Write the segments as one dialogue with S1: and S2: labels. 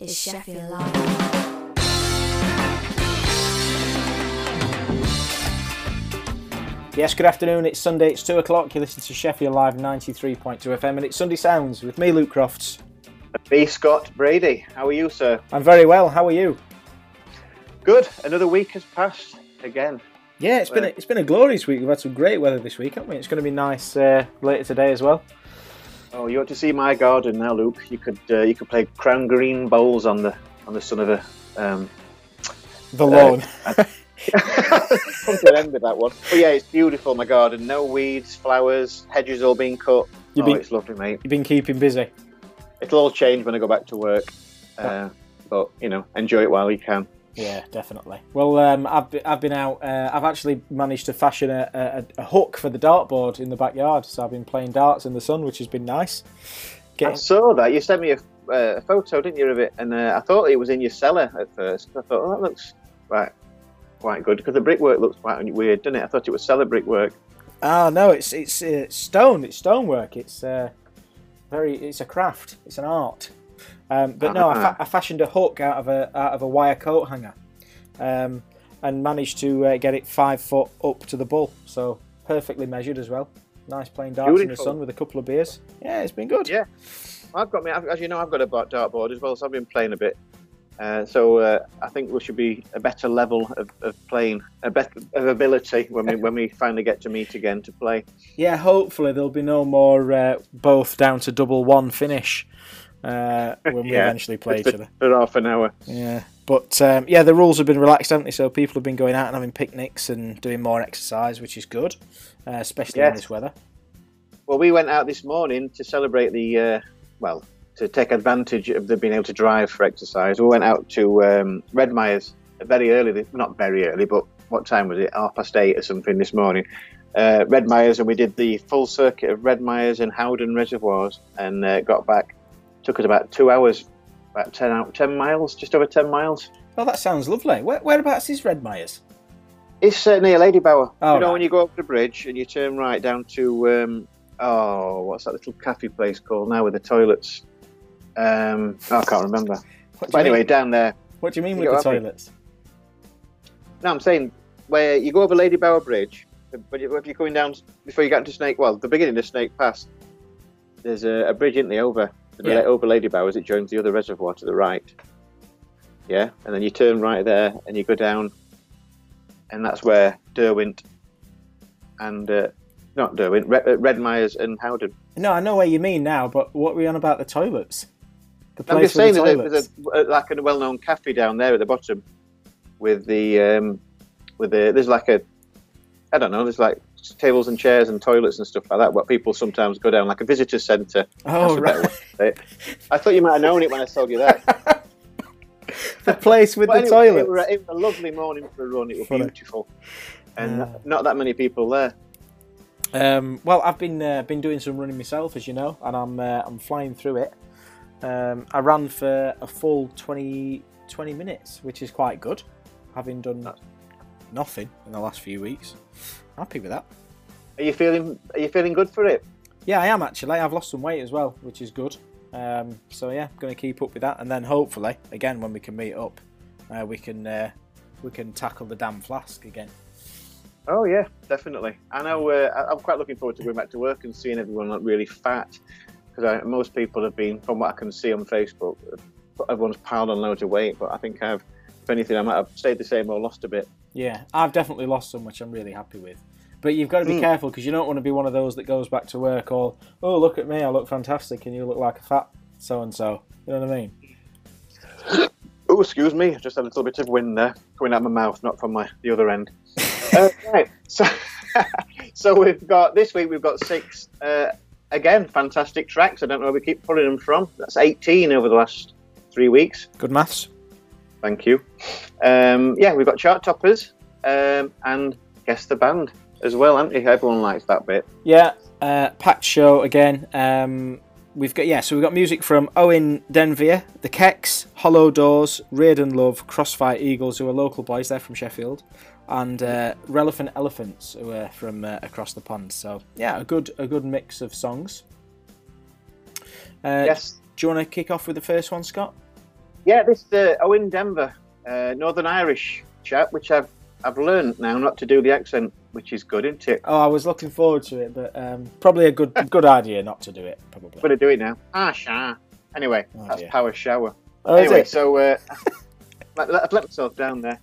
S1: is Sheffield Live.
S2: Yes, good afternoon. It's Sunday, it's 2 o'clock. You listen to Sheffield Live 93.2 FM, and it's Sunday Sounds with me, Luke Crofts.
S3: B. Scott Brady. How are you, sir?
S2: I'm very well. How are you?
S3: Good. Another week has passed again.
S2: Yeah, it's been a, it's been a glorious week. We've had some great weather this week, haven't we? It's going to be nice uh, later today as well.
S3: Oh, you ought to see my garden now, Luke. You could uh, you could play crown green bowls on the on the son of a um,
S2: The lawn.
S3: come to an end with that one. But yeah, it's beautiful. My garden, no weeds, flowers, hedges all being cut.
S2: You've
S3: oh,
S2: been-
S3: it's lovely, mate.
S2: You've been keeping busy.
S3: It'll all change when I go back to work. Uh, but you know, enjoy it while you can.
S2: Yeah, definitely. Well, um, I've been, I've been out. Uh, I've actually managed to fashion a, a, a hook for the dartboard in the backyard. So I've been playing darts in the sun, which has been nice.
S3: I saw that. You sent me a, uh, a photo, didn't you, of it? And uh, I thought it was in your cellar at first. I thought, oh, that looks right, quite good because the brickwork looks quite weird, doesn't it? I thought it was cellar brickwork.
S2: oh no, it's it's it's stone. It's stonework. It's uh, very. It's a craft. It's an art. Um, but no, I, fa- I fashioned a hook out of a out of a wire coat hanger, um, and managed to uh, get it five foot up to the bull. So perfectly measured as well. Nice playing darts in the sun with a couple of beers. Yeah, it's been good.
S3: Yeah. I've got me, as you know, I've got a dartboard as well, so I've been playing a bit. Uh, so uh, I think we should be a better level of, of playing, a better of ability when we when we finally get to meet again to play.
S2: Yeah, hopefully there'll be no more uh, both down to double one finish uh, when we
S3: Yeah.
S2: eventually play each other.
S3: for half an hour.
S2: Yeah, but um, yeah, the rules have been relaxed, haven't they? So people have been going out and having picnics and doing more exercise, which is good, uh, especially in this weather.
S3: Well, we went out this morning to celebrate the, uh, well, to take advantage of the being able to drive for exercise. We went out to um, Red Myers very early, not very early, but what time was it? Half past eight or something this morning. Uh, Red Myers, and we did the full circuit of Red Myers and Howden reservoirs, and uh, got back. Took us about two hours, about 10, out, 10 miles, just over 10 miles.
S2: Oh, that sounds lovely. Where, whereabouts is Red Myers?
S3: It's uh, near Ladybower.
S2: Oh,
S3: you know,
S2: right.
S3: when you go over the bridge and you turn right down to, um, oh, what's that little cafe place called now with the toilets? Um, oh, I can't remember. But anyway,
S2: mean?
S3: down there.
S2: what do you mean with the
S3: up it.
S2: toilets?
S3: No, I'm saying where you go over Ladybower Bridge, but if you're coming down before you get into Snake, well, the beginning of Snake Pass, there's a, a bridge, isn't there, over
S2: Yeah.
S3: over Ladybower as it joins the other reservoir to the right. Yeah, and then you turn right there and you go down, and that's where Derwent and uh, not Derwent, Red, uh, Red Myers and Howden.
S2: No, I know where you mean now, but what were you on about the toilets? The
S3: I'm just saying
S2: the
S3: there's
S2: toilets.
S3: a, a, like a well-known cafe down there at the bottom, with the um, with the there's like a I don't know there's like tables and chairs and toilets and stuff like that. But people sometimes go down like a visitor centre.
S2: Oh,
S3: That's a better
S2: right.
S3: way to say it. I thought you might have known it when I told you that.
S2: the place with
S3: But
S2: the
S3: anyway,
S2: toilets.
S3: It was, it was a lovely morning for a run. It was
S2: Funny.
S3: beautiful, and not that many people there.
S2: Um, well, I've been uh, been doing some running myself, as you know, and I'm uh, I'm flying through it. Um, I ran for a full 20, 20 minutes, which is quite good, having done nothing in the last few weeks. Happy with that.
S3: Are you feeling Are you feeling good for it?
S2: Yeah, I am actually. I've lost some weight as well, which is good. Um, so yeah, going to keep up with that, and then hopefully, again, when we can meet up, uh, we can uh, we can tackle the damn flask again.
S3: Oh yeah, definitely. I know. Uh, I'm quite looking forward to going back to work and seeing everyone look really fat because most people have been, from what I can see on Facebook, everyone's piled on loads of weight. But I think I've, if anything, I might have stayed the same or lost a bit.
S2: Yeah, I've definitely lost some, which I'm really happy with. But you've got to be
S3: Mm.
S2: careful because you don't want to be one of those that goes back to work all, oh, look at me, I look fantastic, and you look like a fat so and so. You know what I mean?
S3: Oh, excuse me, just a little bit of wind there coming out of my mouth, not from my the other end. uh, right, so so we've got this week we've got six uh, again fantastic tracks. I don't know where we keep pulling them from. That's 18 over the last three weeks.
S2: Good maths.
S3: Thank you. Um, yeah, we've got chart toppers um, and guess the band as well, haven't we? Everyone likes that bit.
S2: Yeah, uh, packed show again. Um, we've got yeah, so we've got music from Owen Denver, the Keks, Hollow Doors, Reardon Love, Crossfire Eagles, who are local boys. They're from Sheffield, and uh, Relevant Elephants, who are from uh, across the pond. So yeah, a good a good mix of songs. Uh,
S3: yes.
S2: Do you want to kick off with the first one, Scott?
S3: Yeah, this uh, Owen Denver, uh, Northern Irish chap, which I've I've learned now not to do the accent, which is good, isn't it?
S2: Oh, I was looking forward to it, but um, probably a good good idea not to do it. Probably.
S3: I'm going to do it now. Ah, sha. Anyway,
S2: Oh,
S3: that's
S2: dear.
S3: power shower.
S2: Oh,
S3: anyway, so uh, let, I've let myself down there.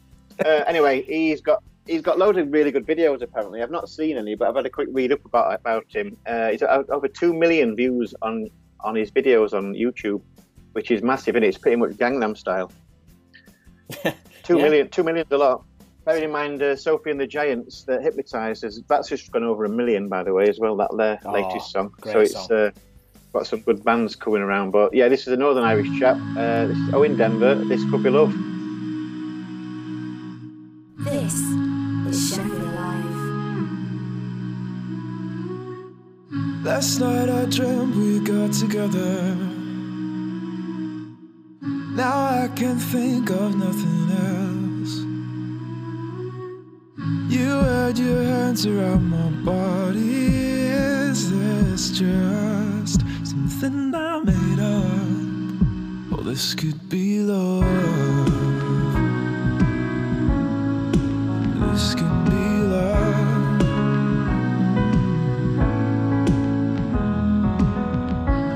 S3: Uh, anyway, he's got he's got loads of really good videos. Apparently, I've not seen any, but I've had a quick read up about about him. Uh, he's got over two million views on on his videos on YouTube, which is massive, and it's pretty much Gangnam style. Two
S2: Yeah.
S3: million, two million's a lot. Bearing in mind, uh, Sophie and the Giants, the Hypnotizers, that's just gone over a million, by the way, as well. That their
S2: Oh,
S3: latest song. so it's
S2: song.
S3: uh, got some good bands coming around. But yeah, this is a Northern Irish chap. Uh, this is Owen Denver. This could be love.
S1: This is Sheffield Live.
S4: Last night I dreamt we got together. Now I can think of nothing else. You had your hands around my body. Is this just something I made up? Or this could be love? This could be love.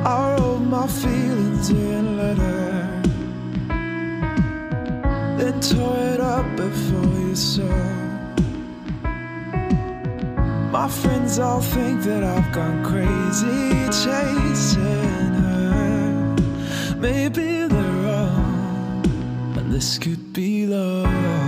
S4: I wrote my feelings in tore it up before you saw. My friends all think that I've gone crazy chasing her. Maybe they're wrong, and this could be love.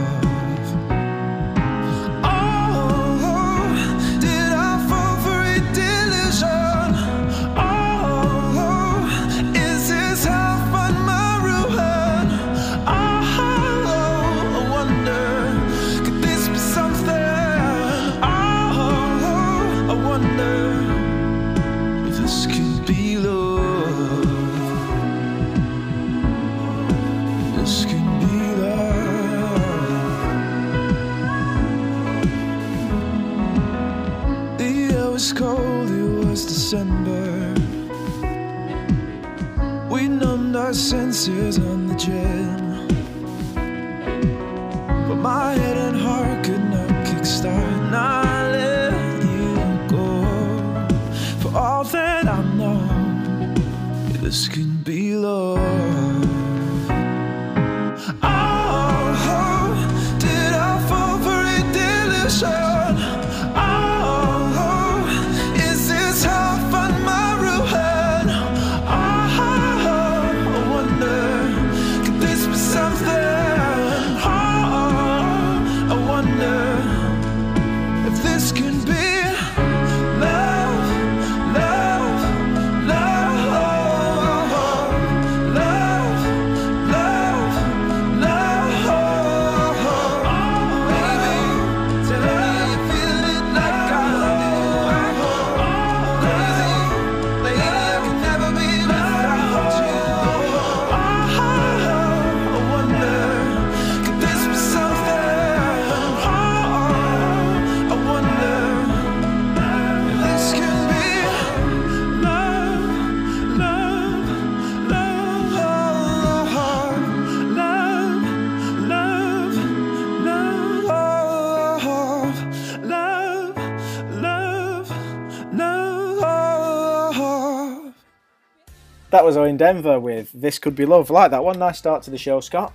S4: Senses on the gym. But my That
S2: was Owen Denver with "This Could Be Love." Like that one. Nice start to the show, Scott.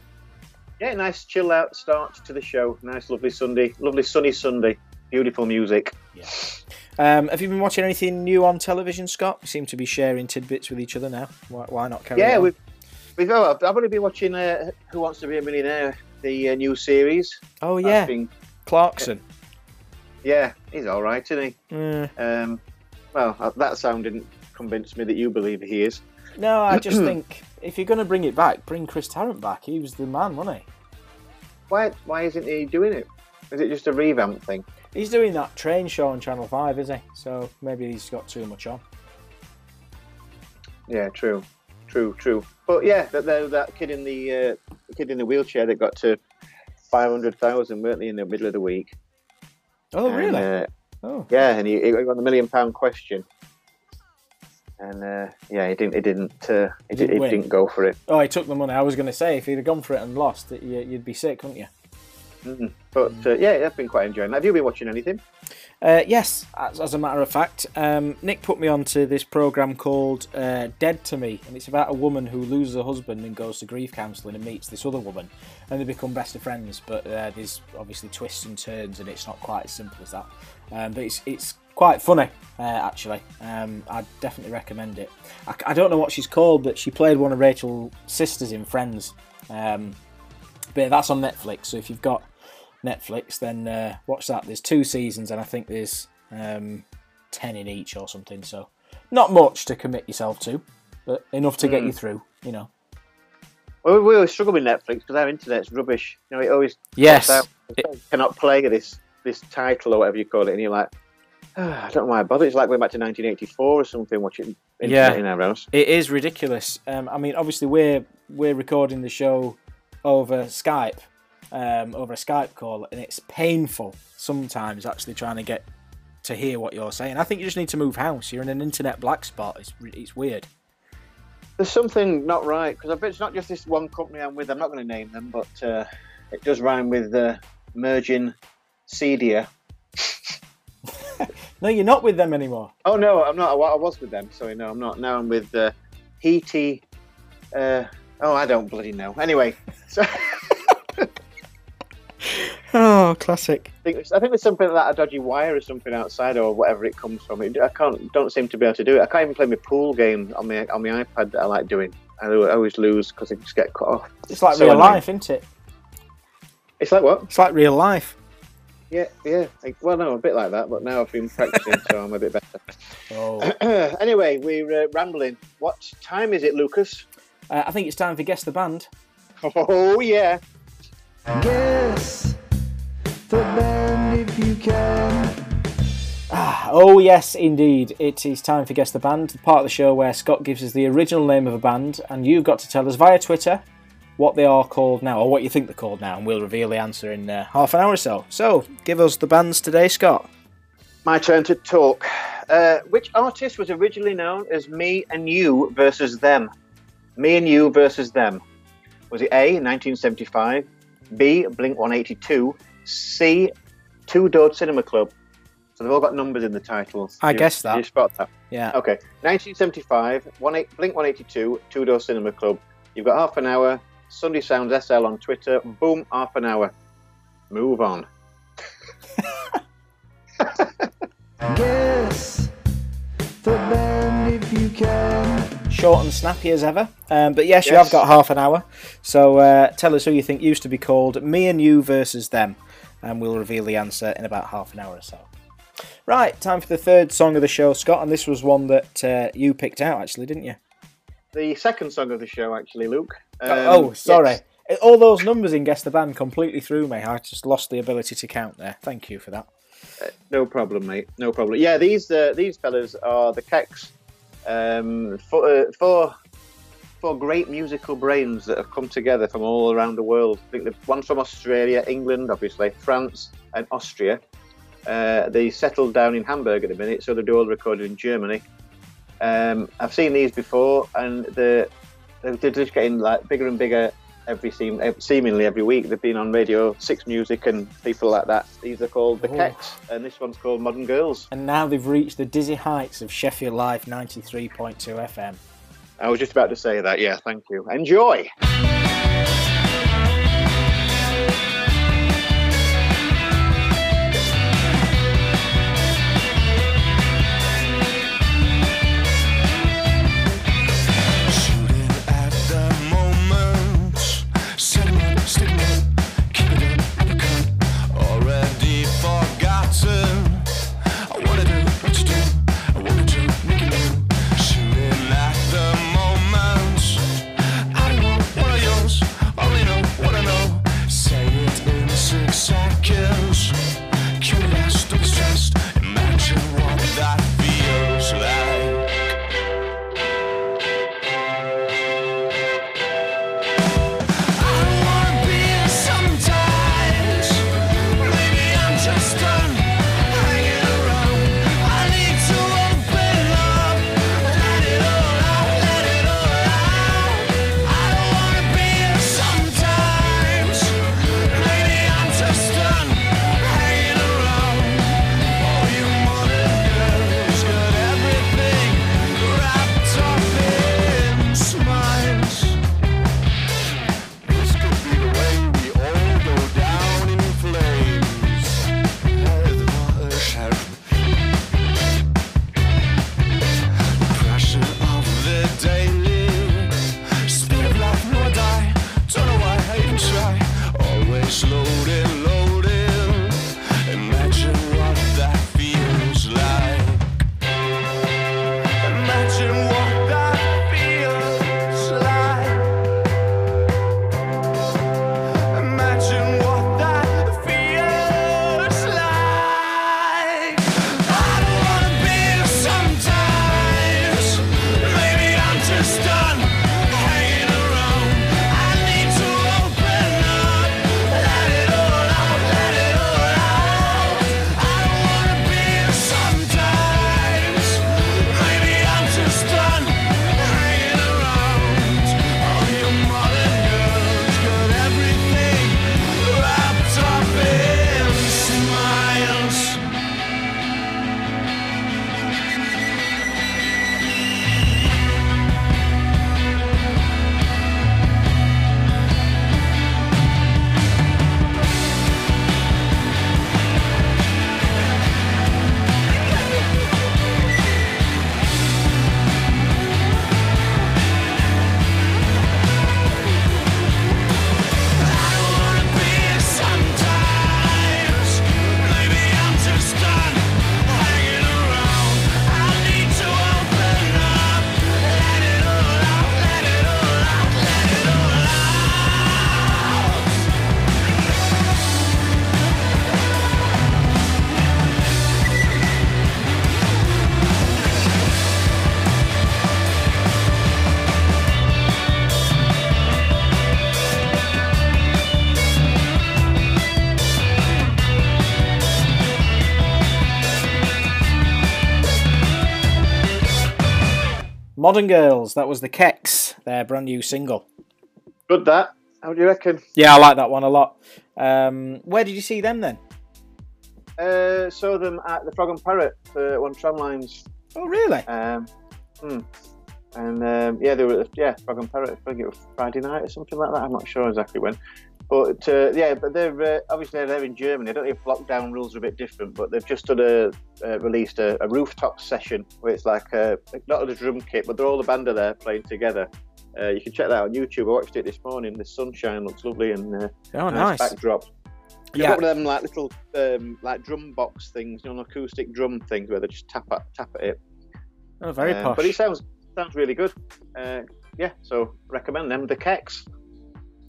S3: Yeah, nice chill out start to the show. Nice, lovely Sunday, lovely sunny Sunday. Beautiful music.
S2: Um, have you been watching anything new on television, Scott? We seem to be sharing tidbits with each other now. Why, why not carry
S3: Yeah,
S2: on?
S3: we've we've oh, I've only been watching uh, Who Wants to Be a Millionaire, the uh, new series.
S2: Oh yeah,
S3: been-
S2: Clarkson.
S3: yeah, he's all right, isn't he?
S2: Mm,
S3: Um, well, uh, that sound didn't convince me that you believe he is.
S2: No, I just think if you're going to bring it back, bring Chris Tarrant back. He was the man, wasn't he?
S3: Why why isn't he doing it? Is it just a revamp thing?
S2: He's doing that train show on Channel Five, is he? So maybe he's got too much on.
S3: Yeah, true, true, true. But yeah, that that, that kid in the uh, kid in the wheelchair that got to five hundred thousand, weren't they, in the middle of the week?
S2: Oh
S3: And,
S2: really?
S3: uh,
S2: oh
S3: yeah, and he, he got the million pound question. And uh, yeah, he didn't. He didn't. Uh, he,
S2: didn't
S3: didn't go for it.
S2: Oh, he took the money. I was going to say if he'd have gone for it and lost, that you- you'd be sick, wouldn't you?
S3: Mm. But uh, yeah, I've been quite enjoying. it. Have you been watching anything?
S2: Uh, yes, as, as a matter of fact, um, Nick put me onto this program called uh, Dead to Me, and it's about a woman who loses her husband and goes to grief counselling and meets this other woman, and they become best of friends. But uh, there's obviously twists and turns, and it's not quite as simple as that. Um, but it's it's quite funny, uh, actually. Um, I'd definitely recommend it. I, I don't know what she's called, but she played one of Rachel's sisters in Friends. Um, but that's on Netflix, so if you've got Netflix, then uh, watch that. There's two seasons, and I think there's um, ten in each or something. So not much to commit yourself to, but enough to get you through. You know.
S3: Well, we always struggle with Netflix because our internet's rubbish. You know, it always
S2: Yes.
S3: out, cannot play this this title or whatever you call it, and you're like, "Ah, I don't know why I bother. It's like going back to 1984 or something watching
S2: Yeah.
S3: in our house.
S2: It is ridiculous. Um, I mean, obviously we're we're recording the show over Skype, um, over a Skype call, and it's painful sometimes actually trying to get to hear what you're saying. I think you just need to move house. You're in an internet black spot. It's it's weird.
S3: There's something not right because I bet it's not just this one company I'm with. I'm not going to name them, but uh, it does rhyme with uh, merging Cedia.
S2: No, you're not with them anymore.
S3: Oh no, I'm not. I was with them. Sorry, no, I'm not. Now I'm with uh, Heaty. Uh, oh, I don't bloody know. Anyway, so
S2: Oh, classic.
S3: think, I think there's something like a dodgy wire or something outside or whatever it comes from. I can't. Don't seem to be able to do it. I can't even play my pool game on my on my iPad that I like doing. I always lose because I just get cut off.
S2: It's like
S3: So
S2: real
S3: annoying.
S2: life, isn't it?
S3: It's like what?
S2: It's like real life.
S3: Yeah, yeah. Like, well, no, a bit like that, but now I've been practicing, so I'm a bit better.
S2: Oh.
S3: anyway, we're uh, rambling. What time is it, Lucas?
S2: Uh, I think it's time for guess the band.
S3: Oh yeah.
S4: Guess the band if you can.
S2: Oh yes, indeed. It is time for guess the band, the part of the show where Scott gives us the original name of a band, and you've got to tell us via Twitter what they are called now, or what you think they're called now, and we'll reveal the answer in uh, half an hour or so. So, give us the bands today, Scott.
S3: My turn to talk. Uh, which artist was originally known as Me and You versus Them? Me and You versus Them. Was it A, 1975, B, Blink 182, C, Two Door Cinema Club? So they've all got numbers in the titles.
S2: I
S3: You-
S2: guessed that.
S3: You spot that?
S2: Yeah.
S3: Okay. 1975, one eight, Blink 182, Two Door Cinema Club. You've got half an hour. Sunday Sounds SL on Twitter. Boom, half an hour. Move on.
S4: Guess the band if you can.
S2: Short and snappy as ever. Um, but yes, you have got half an hour. So, uh, tell us who you think used to be called Me and You versus Them, and we'll reveal the answer in about half an hour or so. Right, time for the third song of the show, Scott, and this was one that uh, you picked out, actually, didn't you?
S3: The second song of the show, actually, Luke. Um,
S2: oh, sorry.
S3: yes.
S2: All those numbers in Guess the Band completely threw me. I just lost the ability to count there. Thank you for that.
S3: No problem, mate. No problem. Yeah, these uh, these fellas are the Keks. Um, four, uh, four, four great musical brains that have come together from all around the world. I think the one's from Australia, England, obviously, France, and Austria. Uh, they settled down in Hamburg at the minute, so they do all the recording in Germany. Um, I've seen these before, and they're, they're just getting like bigger and bigger every seem, seemingly every week. They've been on Radio Six Music and people like that. These are called the
S2: Oh.
S3: Keks, and this one's called Modern Girls.
S2: And now they've reached the dizzy heights of Sheffield Live 93.2 FM.
S3: I was just about to say that. Yeah, thank you. Enjoy.
S4: Modern Girls,
S2: that was the Keks, their brand new single.
S3: Good that. How do you reckon?
S2: Yeah, I like that one a lot. Um, where did you see them then?
S3: Uh, saw them at the Frog and Parrot for one tramlines.
S2: Oh, really?
S3: Um, hmm. And um, yeah, they were yeah Frog and Parrot. I think it was Friday night or something like that. I'm not sure exactly when. But uh, yeah, but they're uh, obviously they're in Germany. I don't know if lockdown rules are a bit different, but they've just done a uh, released a, a rooftop session where it's like a, not a drum kit, but they're all the band are there playing together. Uh, you can check that out on YouTube. I watched it this morning. The sunshine looks lovely and uh,
S2: Oh,
S3: nice
S2: nice.
S3: backdrop. You've
S2: Yeah.
S3: got one of them like little um, like drum box things, you know, acoustic drum things where they just tap at tap at it.
S2: Oh, very
S3: Um,
S2: posh.
S3: But it sounds sounds really good. Uh, yeah, so recommend them. The Keks.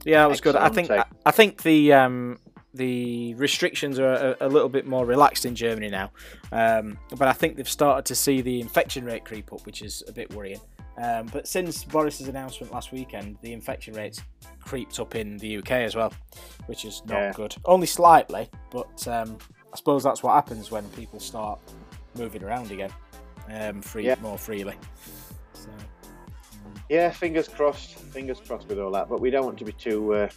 S2: Yeah, it was good. I think I, I think the um, the restrictions are a, a little bit more relaxed in Germany now, um, but I think they've started to see the infection rate creep up, which is a bit worrying. Um, but since Boris's announcement last weekend, the infection rates creeped up in the UK as well, which is not
S3: Yeah.
S2: good. Only slightly, but um, I suppose that's what happens when people start moving around again, um, free
S3: Yeah.
S2: more freely. So,
S3: Yeah, fingers crossed. Fingers crossed with all that. But we don't want to be too uh,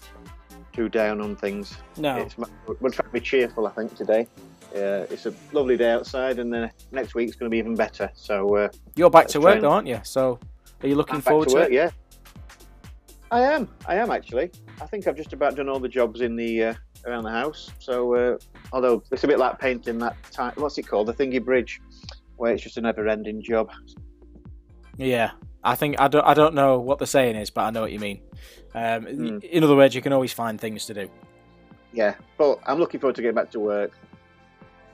S3: too down on things.
S2: no,
S3: It's, we're trying to be cheerful, I think, today. Uh, it's a lovely day outside, and then next week's going to be even better. So uh,
S2: you're back to work, though, aren't you? So, are you looking
S3: I'm
S2: forward
S3: to
S2: to, it?
S3: Yeah, I am. I am actually. I think I've just about done all the jobs in the uh, around the house. So, uh, although it's a bit like painting that time, what's it called, the thingy bridge, where it's just a never-ending job.
S2: Yeah, I think I don't I don't know what the saying is, but I know what you mean. Um,
S3: Hmm.
S2: In other words, you can always find things to do.
S3: Yeah, but I'm looking forward to getting back to work.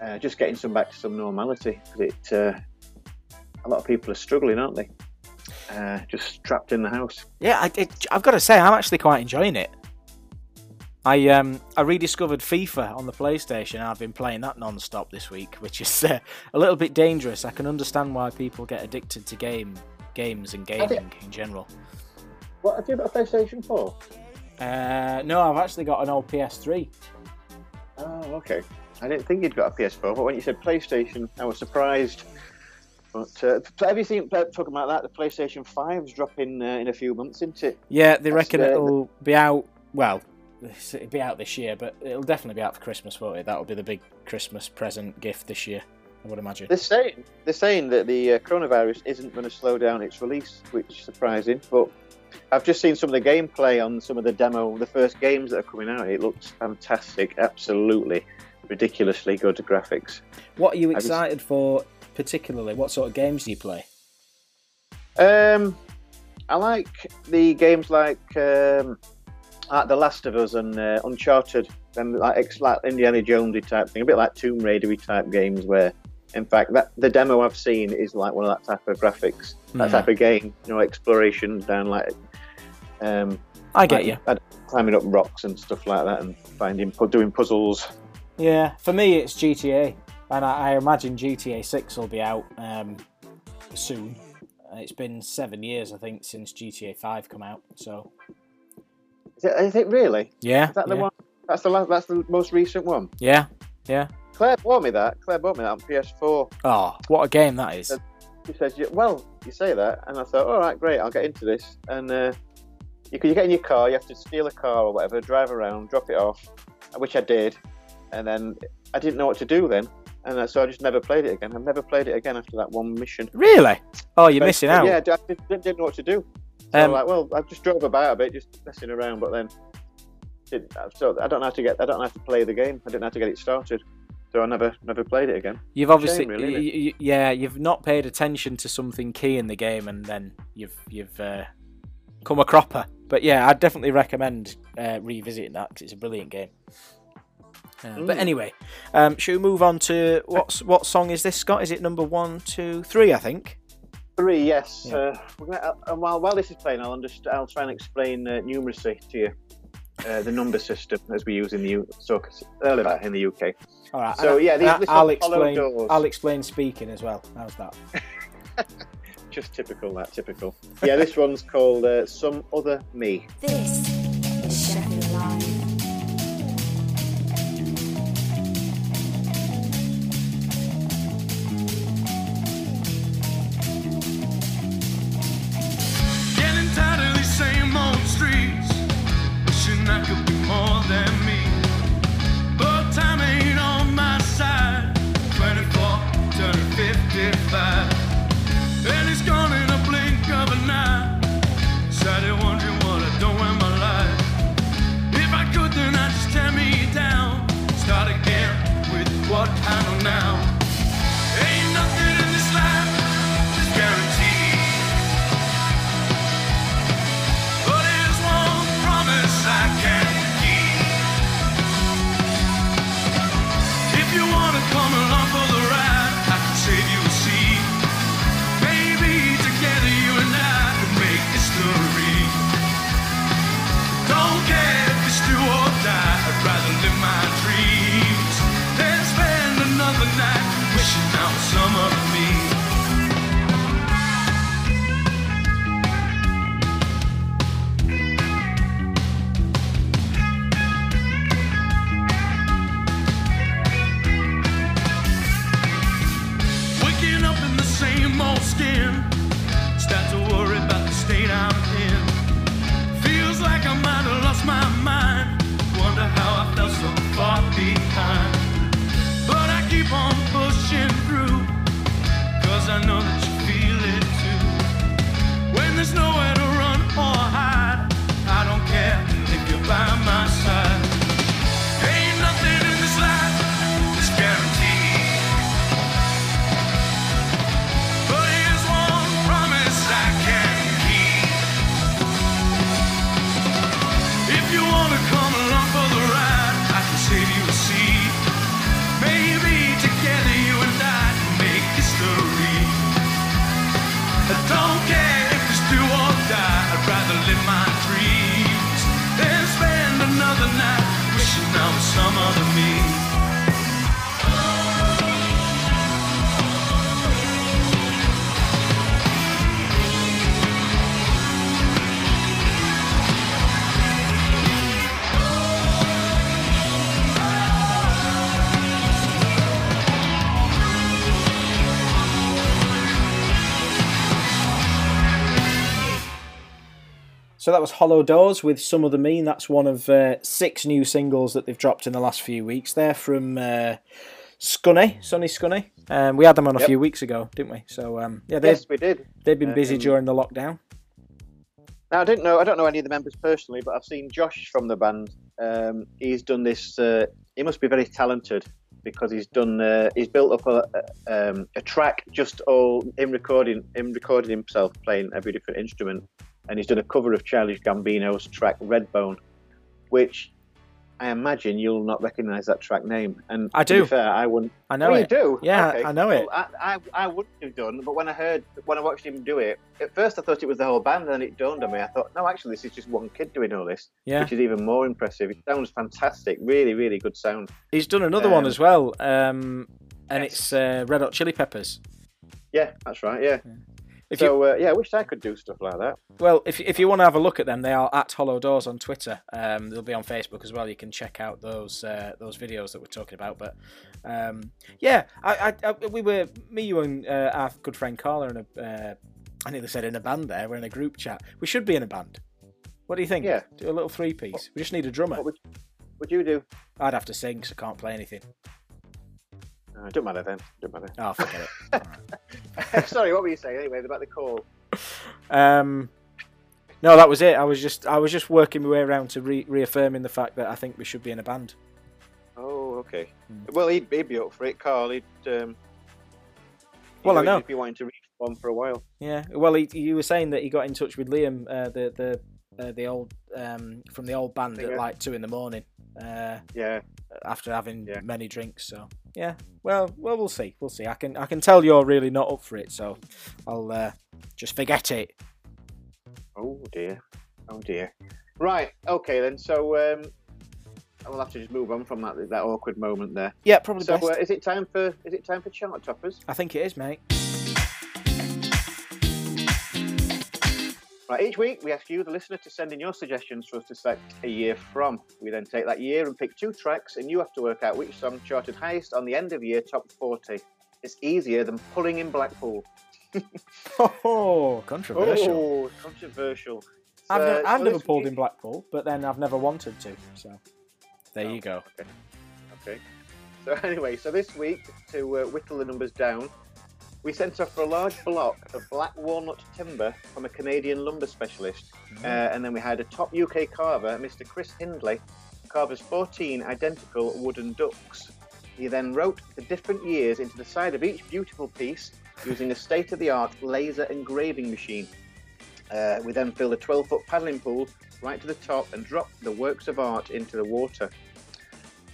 S3: Uh, just getting some back to some normality. It uh, a lot of people are struggling, aren't they? Uh, just trapped in the house.
S2: Yeah, I, it, I've got to say, I'm actually quite enjoying it. I um I rediscovered FIFA on the PlayStation. I've been playing that non-stop this week, which is uh, a little bit dangerous. I can understand why people get addicted to game games and gaming in general.
S3: What have you got a PlayStation Four?
S2: Uh, no, I've actually got an old PS3.
S3: Oh, okay. I didn't think you'd got a PS4, but when you said PlayStation, I was surprised. But uh, have you seen talking about that? The PlayStation 5's dropping uh, in a few months, isn't it?
S2: Yeah, they
S3: That's
S2: reckon it'll be out. Well, it'll be out this year, but it'll definitely be out for Christmas, won't it? That'll be the big Christmas present gift this year, I would imagine.
S3: They're saying they're saying that the uh, coronavirus isn't going to slow down its release, which is surprising. But I've just seen some of the gameplay on some of the demo, the first games that are coming out. It looks fantastic, absolutely ridiculously good graphics.
S2: What are you
S3: I just-
S2: excited for, particularly? What sort of games do you play?
S3: Um, I like the games like um, like The Last of Us and uh, Uncharted, them like, like Indiana Jonesy type thing, a bit like Tomb Raidery type games where, in fact, that the demo I've seen is like one of that type of graphics, that
S2: Yeah.
S3: type of game, you know, exploration down like, um,
S2: I get
S3: like,
S2: you.
S3: uh, climbing up rocks and stuff like that, and finding doing puzzles.
S2: Yeah, for me it's GTA, and I, I imagine GTA Six will be out um, soon. Uh, It's been seven years, I think, since GTA Five come out. So
S3: Is it, is it really?
S2: yeah,
S3: Is that the
S2: yeah.
S3: one? That's the last, that's the most recent one.
S2: Yeah, yeah.
S3: Claire bought me that. Claire bought me that on PS4.
S2: Oh, what a game that is!
S3: She says, "Well, you say that," and I thought, "All right, great, I'll get into this." And uh, you, you get in your car, you have to steal a car or whatever, drive around, drop it off, which I did, and then I didn't know what to do then, and uh, so I just never played it again. I've never played it again after that one mission.
S2: Really? Oh, you're
S3: But-
S2: missing out.
S3: Yeah, I didn't, didn't, know what to do. So
S2: Um,
S3: like, well, I just drove about a bit, just messing around, but then it, so I don't know how to get, I don't know how to play the game. I didn't know how to get it started, so I never, never played it again.
S2: You've obviously,
S3: Shame, really, isn't
S2: y- y- yeah, you've not paid attention to something key in the game, and then you've you've uh, come a cropper. But yeah, I'd definitely recommend uh, revisiting that because it's a brilliant game. Uh, But
S3: Mm.
S2: anyway, um, should we move on to what's what song is this, Scott? Is it number one, two, three? I think.
S3: Three, yes.
S2: Yeah.
S3: Uh, gonna, uh, while while this is playing, I'll underst- I'll try and explain uh, numeracy to you, uh, the number system as we use in the U- so earlier in the UK.
S2: All right.
S3: So,
S2: and
S3: yeah, these-
S2: I-
S3: this
S2: I'll explain.
S3: Doors.
S2: I'll explain speaking as well. How's that?
S3: Just typical, that typical. Yeah, this one's called uh, "Some Other Me."
S1: This
S4: So that was
S2: Hollow Doors with Some Other Me. That's one of uh, six new singles that they've dropped in the last few weeks. They're from uh, Scunny, Sonny Scunny. Um, we had them on a
S3: Yep.
S2: few weeks ago, didn't we? So um, yeah, they've,
S3: Yes, we did.
S2: they've been busy
S3: Um,
S2: during the lockdown.
S3: Now I didn't know. I don't know any of the members personally, but I've seen Josh from the band. Um, he's done this. Uh, he must be very talented because he's done. Uh, he's built up a, a, um, a track just all him recording him recording himself playing every different instrument, and he's done a cover of Childish Gambino's track Redbone, which I imagine you'll not recognise that track name. And
S2: I
S3: to
S2: do.
S3: be fair, I wouldn't.
S2: I know it.
S3: you do?
S2: Yeah,
S3: Okay,
S2: I know it.
S3: cool. I, I, I wouldn't have done, but when I heard, when I watched him do it, at first I thought it was the whole band, and then it dawned on me. I thought, no, actually, this is just one kid doing all this,
S2: Yeah,
S3: which is even more impressive. It sounds fantastic. Really, really good sound.
S2: he's done another one
S3: Um,
S2: as well, um, and
S3: yes.
S2: it's uh, Red Hot Chili Peppers.
S3: Yeah, that's right. Yeah.
S2: If you
S3: so uh, yeah, I wish I could do stuff like that.
S2: Well, if if you want to have a look at them, they are at Hollow Doors on Twitter. Um, they'll be on Facebook as well. You can check out those uh, those videos that we're talking about. But um, yeah, I, I, I we were me, you, and uh, our good friend Carla and a uh, I nearly said in a band. There, we're in a group chat. We should be in a band. What do you think?
S3: Yeah.
S2: do a little three piece. We just need a drummer.
S3: What would would you do?
S2: I'd have to sing, so I can't play anything.
S3: Uh, don't matter then. Don't matter.
S2: Oh, forget it. Alright.
S3: Sorry, what were you saying anyway about the call?
S2: Um, no, that was it. I was just I was just working my way around to re- reaffirming the fact that I think we should be in a band.
S3: Oh, okay.
S2: Hmm.
S3: Well, he'd, he'd be up for it, Carl. He'd. Um,
S2: Well, I know.
S3: he'd
S2: know.
S3: Be wanting to reach one for a while.
S2: Yeah. Well, he, you were saying that he got in touch with Liam, uh, the the uh, the old um, from the old band at like two in the morning uh,
S3: Yeah.
S2: After having
S3: Yeah.
S2: many drinks. So yeah. Well, well, we'll see. We'll see. I can I can tell you're really not up for it, so I'll uh, just forget it.
S3: Oh dear. Oh dear. Right. Okay then. So um, I'll have to just move on from that that awkward moment there.
S2: Yeah, probably
S3: So
S2: best.
S3: uh, is it time for is it time for chart toppers?
S2: I think it is, mate.
S3: Right, each week we ask you, the listener, to send in your suggestions for us to select a year from. We then take that year and pick two tracks, and you have to work out which song charted highest on the end of year top 40. It's easier than pulling in Blackpool.
S2: Oh, controversial.
S3: Oh, controversial.
S2: I've, ne- I've
S3: so
S2: never pulled
S3: week-
S2: in Blackpool, but then I've never wanted to. So there
S3: Oh.
S2: you go.
S3: Okay. So anyway, so this week to uh, whittle the numbers down, we sent off for a large block of black walnut timber from a Canadian lumber specialist, uh, and then we had a top UK carver, Mr. Chris Hindley, carve us 14 identical wooden ducks. He then wrote the different years into the side of each beautiful piece using a state-of-the-art laser engraving machine. Uh, we then filled a 12-foot paddling pool right to the top and dropped the works of art into the water.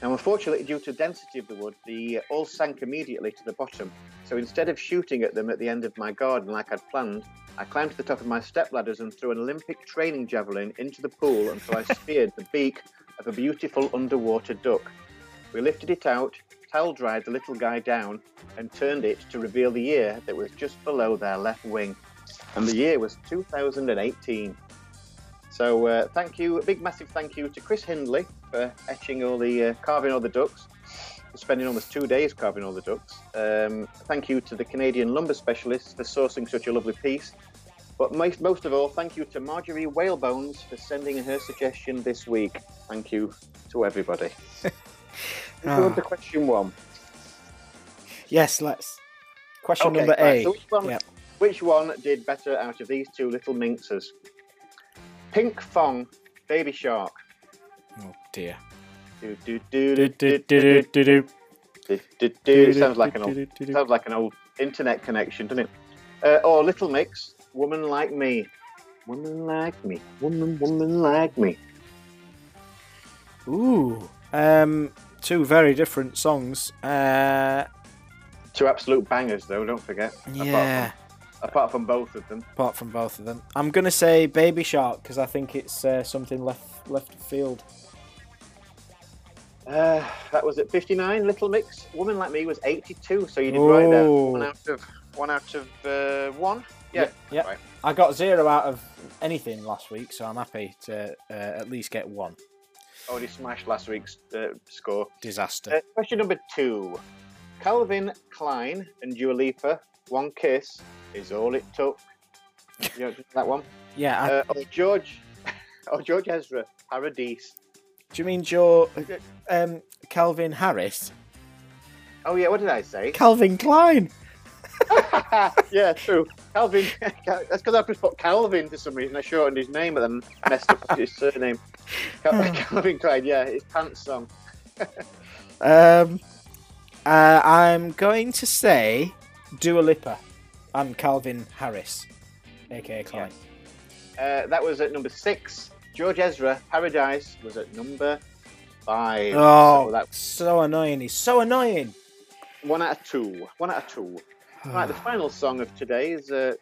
S3: Now, unfortunately, due to the density of the wood, the all sank immediately to the bottom. So instead of shooting at them at the end of my garden like I'd planned, I climbed to the top of my step ladders and threw an Olympic training javelin into the pool until I speared the beak of a beautiful underwater duck. We lifted it out, towel dried the little guy down, and turned it to reveal the year that was just below their left wing. And the year was 2018. So uh, thank you, a big massive thank you to Chris Hindley for etching all the, uh, carving all the ducks, spending almost two days carving all the ducks. Um, thank you to the Canadian lumber specialists for sourcing such a lovely piece. But most, most of all, thank you to Marjorie Whalebones for sending her suggestion this week. Thank you to everybody. On to question one.
S2: Yes, let's. Question
S3: Okay,
S2: number
S3: right,
S2: A.
S3: so which one,
S2: Yep.
S3: which one did better out of these two little minxes? Pinkfong, Baby Shark.
S2: Oh dear.
S3: It. Sounds like an old, sounds like an old internet connection, doesn't it? Uh, or oh, Little Mix, Woman Like Me, Woman Like Me, Woman Woman Like Me.
S2: Ooh, um, two very different songs. Uh,
S3: two absolute bangers, though. Don't forget.
S2: Yeah.
S3: Apart from, apart from both of them.
S2: Apart from both of them, I'm gonna say Baby Shark because I think it's uh, something left left field.
S3: Uh, that was at 59. Little Mix, Woman Like Me was 82. So you did right there.
S2: Oh.
S3: One out of one out of uh, one. Yeah.
S2: Yeah.
S3: Right.
S2: I got zero out of anything last week, so I'm happy to uh, at least get one.
S3: Already smashed last week's uh, score.
S2: Disaster.
S3: Uh, question number two. Calvin Klein and Dua Lipa, One Kiss is all it took. You know that one?
S2: yeah. I,
S3: Uh, or George, or George Ezra, Paradise.
S2: Do you mean Joe? Um, Calvin Harris?
S3: Oh yeah, what did I say?
S2: Calvin Klein.
S3: yeah, true. Calvin. That's because I just put Calvin for some reason. I shortened his name, but then messed up his surname. Cal- Calvin Klein. Yeah, his pants song.
S2: Um, uh, I'm going to say Dua Lipa and Calvin Harris, aka Klein.
S3: Uh, that was at number six. George Ezra, Paradise, was at number five.
S2: Oh,
S3: So that's
S2: so annoying. He's so annoying.
S3: one out of two. One out of two. Right, the final song of today's uh,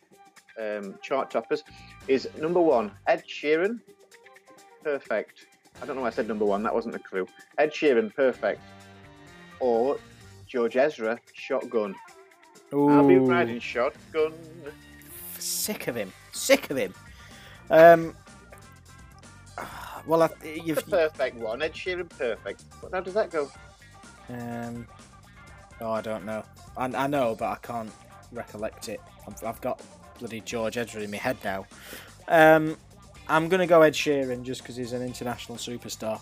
S3: um, chart toppers is number one, Ed Sheeran, Perfect. I don't know why I said number one, that wasn't a clue. Ed Sheeran, Perfect. Or George Ezra, Shotgun. I'll be riding shotgun.
S2: Sick of him. Sick of him. Um. Well, I, you've.
S3: The perfect one, Ed Sheeran, Perfect. But how does that go?
S2: Um. Oh, I don't know. I, I know, but I can't recollect it. I've, I've got bloody George Ezra in my head now. Um. I'm gonna go Ed Sheeran just because he's an international superstar.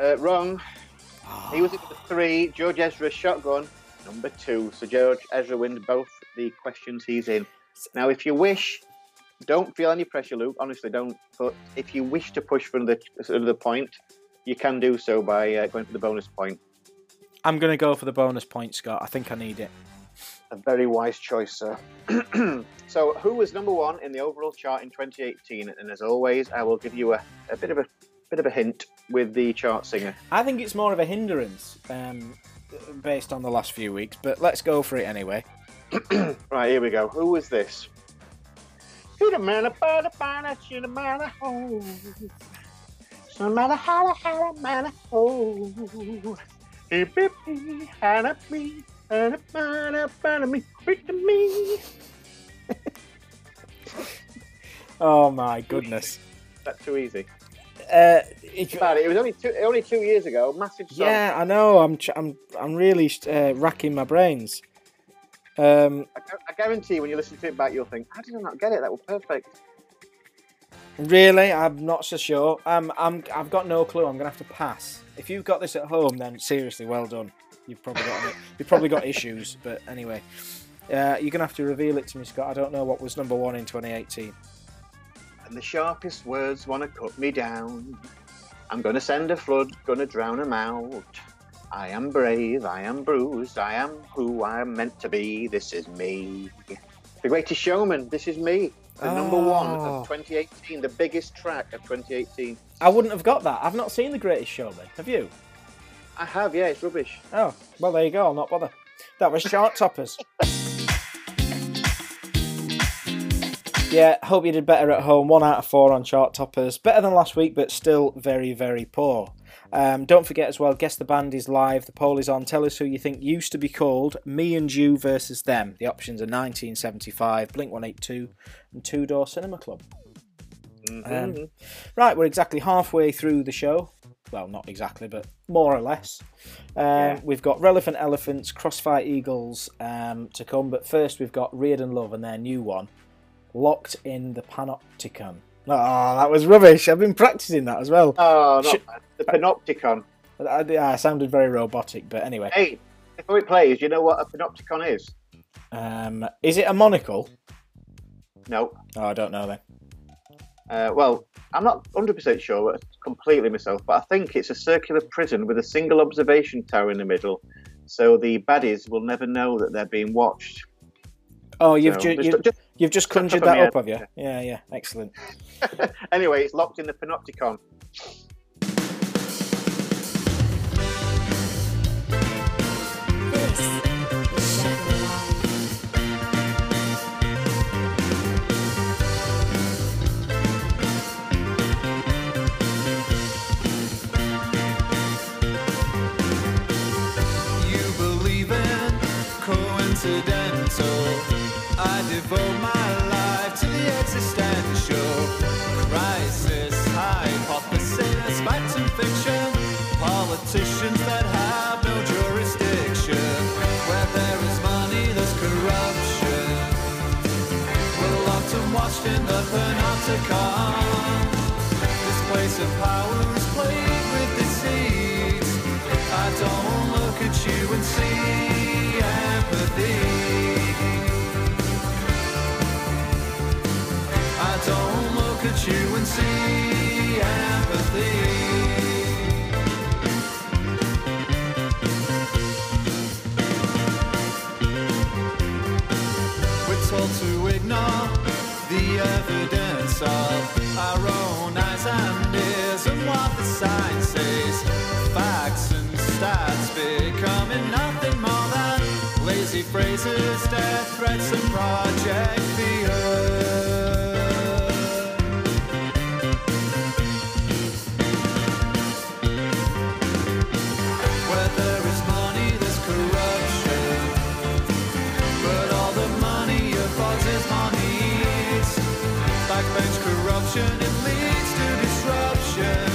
S3: Uh, wrong. He was at number three. George Ezra, Shotgun, number two. So George Ezra wins both the questions he's in. Now, if you wish, don't feel any pressure, Luke. Honestly, don't. But if you wish to push for another, another point, you can do so by uh, going for the bonus point.
S2: I'm gonna go for the bonus point, Scott. I think I need it.
S3: A very wise choice, sir. so, who was number one in the overall chart in 2018? And as always, I will give you a, a bit of a bit of a hint with the chart singer.
S2: I think it's more of a hindrance um, based on the last few weeks, but let's go for it anyway.
S3: Right, here we go. Who was this? Who the man about a banner, she the man a hole. So matter how the how the man a hole. Hey, baby, had a me, had a man a banner me, quick to me.
S2: Oh my goodness.
S3: That's too easy.
S2: Uh, it-
S3: About it, it was only two, only two years ago. Massive song.
S2: yeah, I know. I'm I'm I'm really uh, racking my brains. Um,
S3: I, I guarantee when you listen to it back, you'll think, "How did I not get it? That was perfect."
S2: really, I'm not so sure. Um, I'm I've got no clue. I'm gonna have to pass. If you've got this at home, then seriously, well done. You've probably got you've probably got issues, but anyway, uh, you're gonna have to reveal it to me, Scott. I don't know what was number one in 2018.
S3: And the sharpest words wanna cut me down. I'm gonna send a flood, gonna drown 'em out. I am brave, I am bruised, I am who I am meant to be. This is me. The greatest showman, this is me. The number one of 2018, the biggest track of 2018.
S2: I wouldn't have got that. I've not seen The Greatest Showman. Have you?
S3: I have, yeah, it's rubbish.
S2: Oh, well, there you go. I'll not bother. That was chart toppers. yeah, hope you did better at home. One out of four on chart toppers. Better than last week, but still very, very poor. Um, don't forget as well, Guess the Band is live. The poll is on. Tell us who you think used to be called Me and You versus Them. The options are 1975, Blink 182, and Two Door Cinema Club.
S3: Mhm.
S2: Um, right, we're exactly halfway through the show. Well, not exactly, but more or less. Um,
S3: Yeah.
S2: We've got Relevant Elephants, Crossfire Eagles um, to come, but first we've got Reardon Love and their new one, Locked in the Panopticon. Oh, that was rubbish. I've been practicing that as well.
S3: Oh, not bad. The Panopticon.
S2: I, I, I sounded very robotic, but anyway.
S3: Hey, before it plays, you know what a Panopticon is?
S2: Um, is it a monocle?
S3: No.
S2: Oh, I don't know then.
S3: Uh, well, I'm not 100% sure, but completely myself, but I think it's a circular prison with a single observation tower in the middle, so the baddies will never know that they're being watched.
S2: Oh, you've,
S3: So,
S2: ju-
S3: just-
S2: you've,
S3: just-
S2: you've just conjured that up, have you? Yeah, yeah, excellent.
S3: anyway, it's locked in the Panopticon.
S4: To ignore the evidence of our own
S5: facts and what the science says. Facts and stats becoming nothing more than lazy phrases, death threats, and project fear. Corruption, it leads to disruption.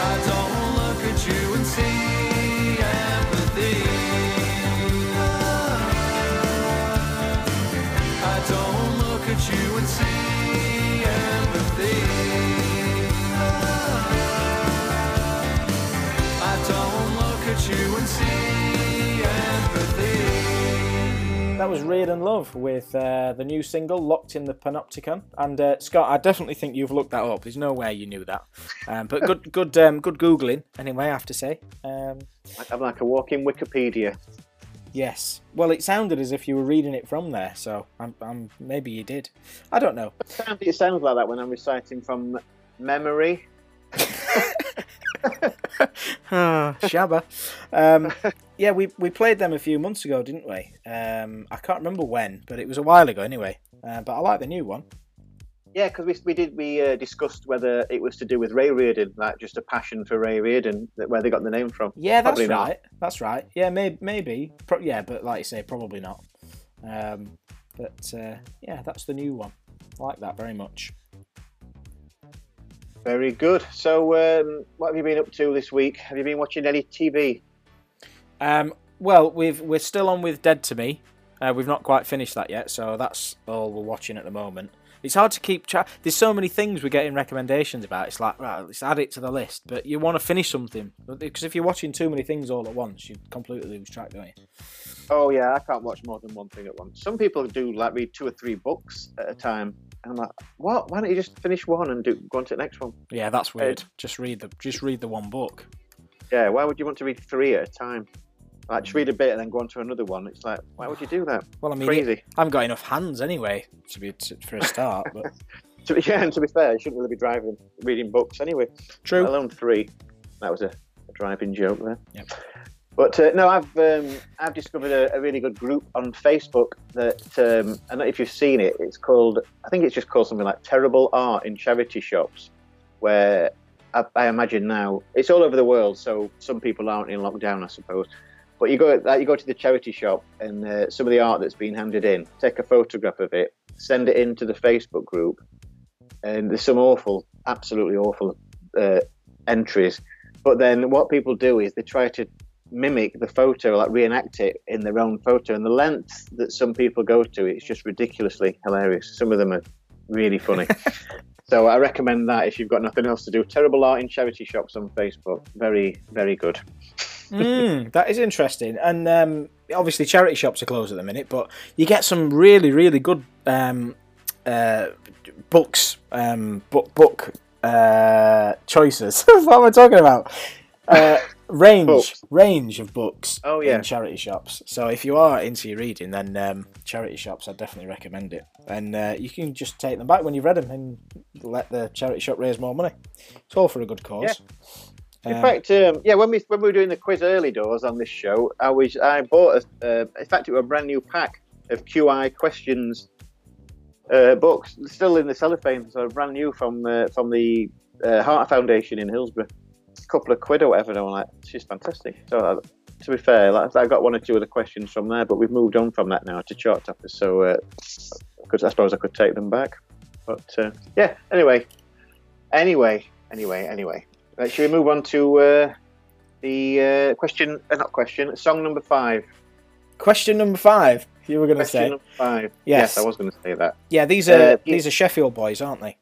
S5: I don't look at you and see empathy. I don't look at you and see empathy. I don't look at you and see
S2: That was Reardon Love with uh, the new single "Locked in the Panopticon." And uh, Scott, I definitely think you've looked that up. There's no way you knew that, um, but good, good, um, good googling anyway. I have to say, um,
S3: I'm like a walking Wikipedia.
S2: yes. Well, it sounded as if you were reading it from there, so I'm, I'm, maybe you did. I don't know.
S3: It sounds like that when I'm reciting from memory.
S2: Shabba. Um, yeah, we we played them a few months ago, didn't we? Um, I can't remember when, but it was a while ago anyway. Uh, but I like the new one.
S3: Yeah, because we, we did we uh, discussed whether it was to do with Ray Reardon, like just a passion for Ray Reardon, that where they got the name from.
S2: Yeah, that's
S3: Probably not.
S2: right. That's right. Yeah, may- maybe. Pro- yeah, but like you say, probably not. Um, but uh, yeah, that's the new one. I like that very much.
S3: Very good. So, um, what have you been up to this week? Have you been watching any TV?
S2: Um, well, we've we're still on with Dead to Me. Uh, we've not quite finished that yet, so that's all we're watching at the moment. It's hard to keep track. There's so many things we're getting recommendations about. It's like, right, let's add it to the list. But you want to finish something because if you're watching too many things all at once, you completely lose track, don't you?
S3: Oh yeah, I can't watch more than one thing at once. Some people do like read two or three books at a time. And I'm like, what? Why don't you just finish one and do go on to the next one?
S2: Yeah, that's weird. Just read the just read the one book.
S3: Yeah, why would you want to read three at a time? Like just read a bit and then go on to another one. It's like, why would you do that?
S2: Well, I mean,
S3: Crazy.
S2: I haven't got enough hands anyway to be to, for a start. But
S3: To yeah, and to be fair, you shouldn't really be driving, reading books anyway.
S2: true.
S3: Alone three. That was a, a driving joke there.
S2: Yep.
S3: But uh, no, I've um, I've discovered a, a really good group on Facebook that um, I don't know if you've seen it. It's called I think it's just called something like Terrible Art in Charity Shops, where I, I imagine now it's all over the world. So some people aren't in lockdown, I suppose. But you go you go to the charity shop and uh, some of the art that's been handed in, take a photograph of it, send it into the Facebook group, and there's some awful, absolutely awful uh, entries. But then what people do is they try to mimic the photo, like reenact it in their own photo. And the length that some people go to, it's just ridiculously hilarious. Some of them are really funny. so I recommend that if you've got nothing else to do. Terrible art in charity shops on Facebook. Very, very good.
S2: mm, that is interesting. And um, obviously, charity shops are closed at the minute, but you get some really, really good um, uh, books, um, book, book uh, choices. what am I talking about? Uh, range,
S3: Books.
S2: range of books
S3: Oh, yeah.
S2: in charity shops. So if you are into your reading, then um, charity shops, I'd definitely recommend it. And uh, you can just take them back when you've read them and let the charity shop raise more money. It's all for a good cause.
S3: In
S2: Um,
S3: fact, um, yeah, when we when we were doing the quiz early doors on this show, I was I bought a, uh, in fact it was a brand new pack of QI questions uh, books, still in the cellophane, so brand new from uh, from the uh, Heart Foundation in Hillsborough. A couple of quid or whatever, and I'm like, she's fantastic. So uh, to be fair, like, I got one or two of the questions from there, but we've moved on from that now to chart toppers, so uh, I suppose I could take them back. But uh, yeah, anyway, anyway, anyway, anyway. Right, should we move on to uh, the uh, question? Uh, not question. Song number five.
S2: Question number five. You were going to say,
S3: number five.
S2: Yes.
S3: I was going to say that.
S2: yeah, these are
S3: Uh,
S2: these are Sheffield boys, aren't they?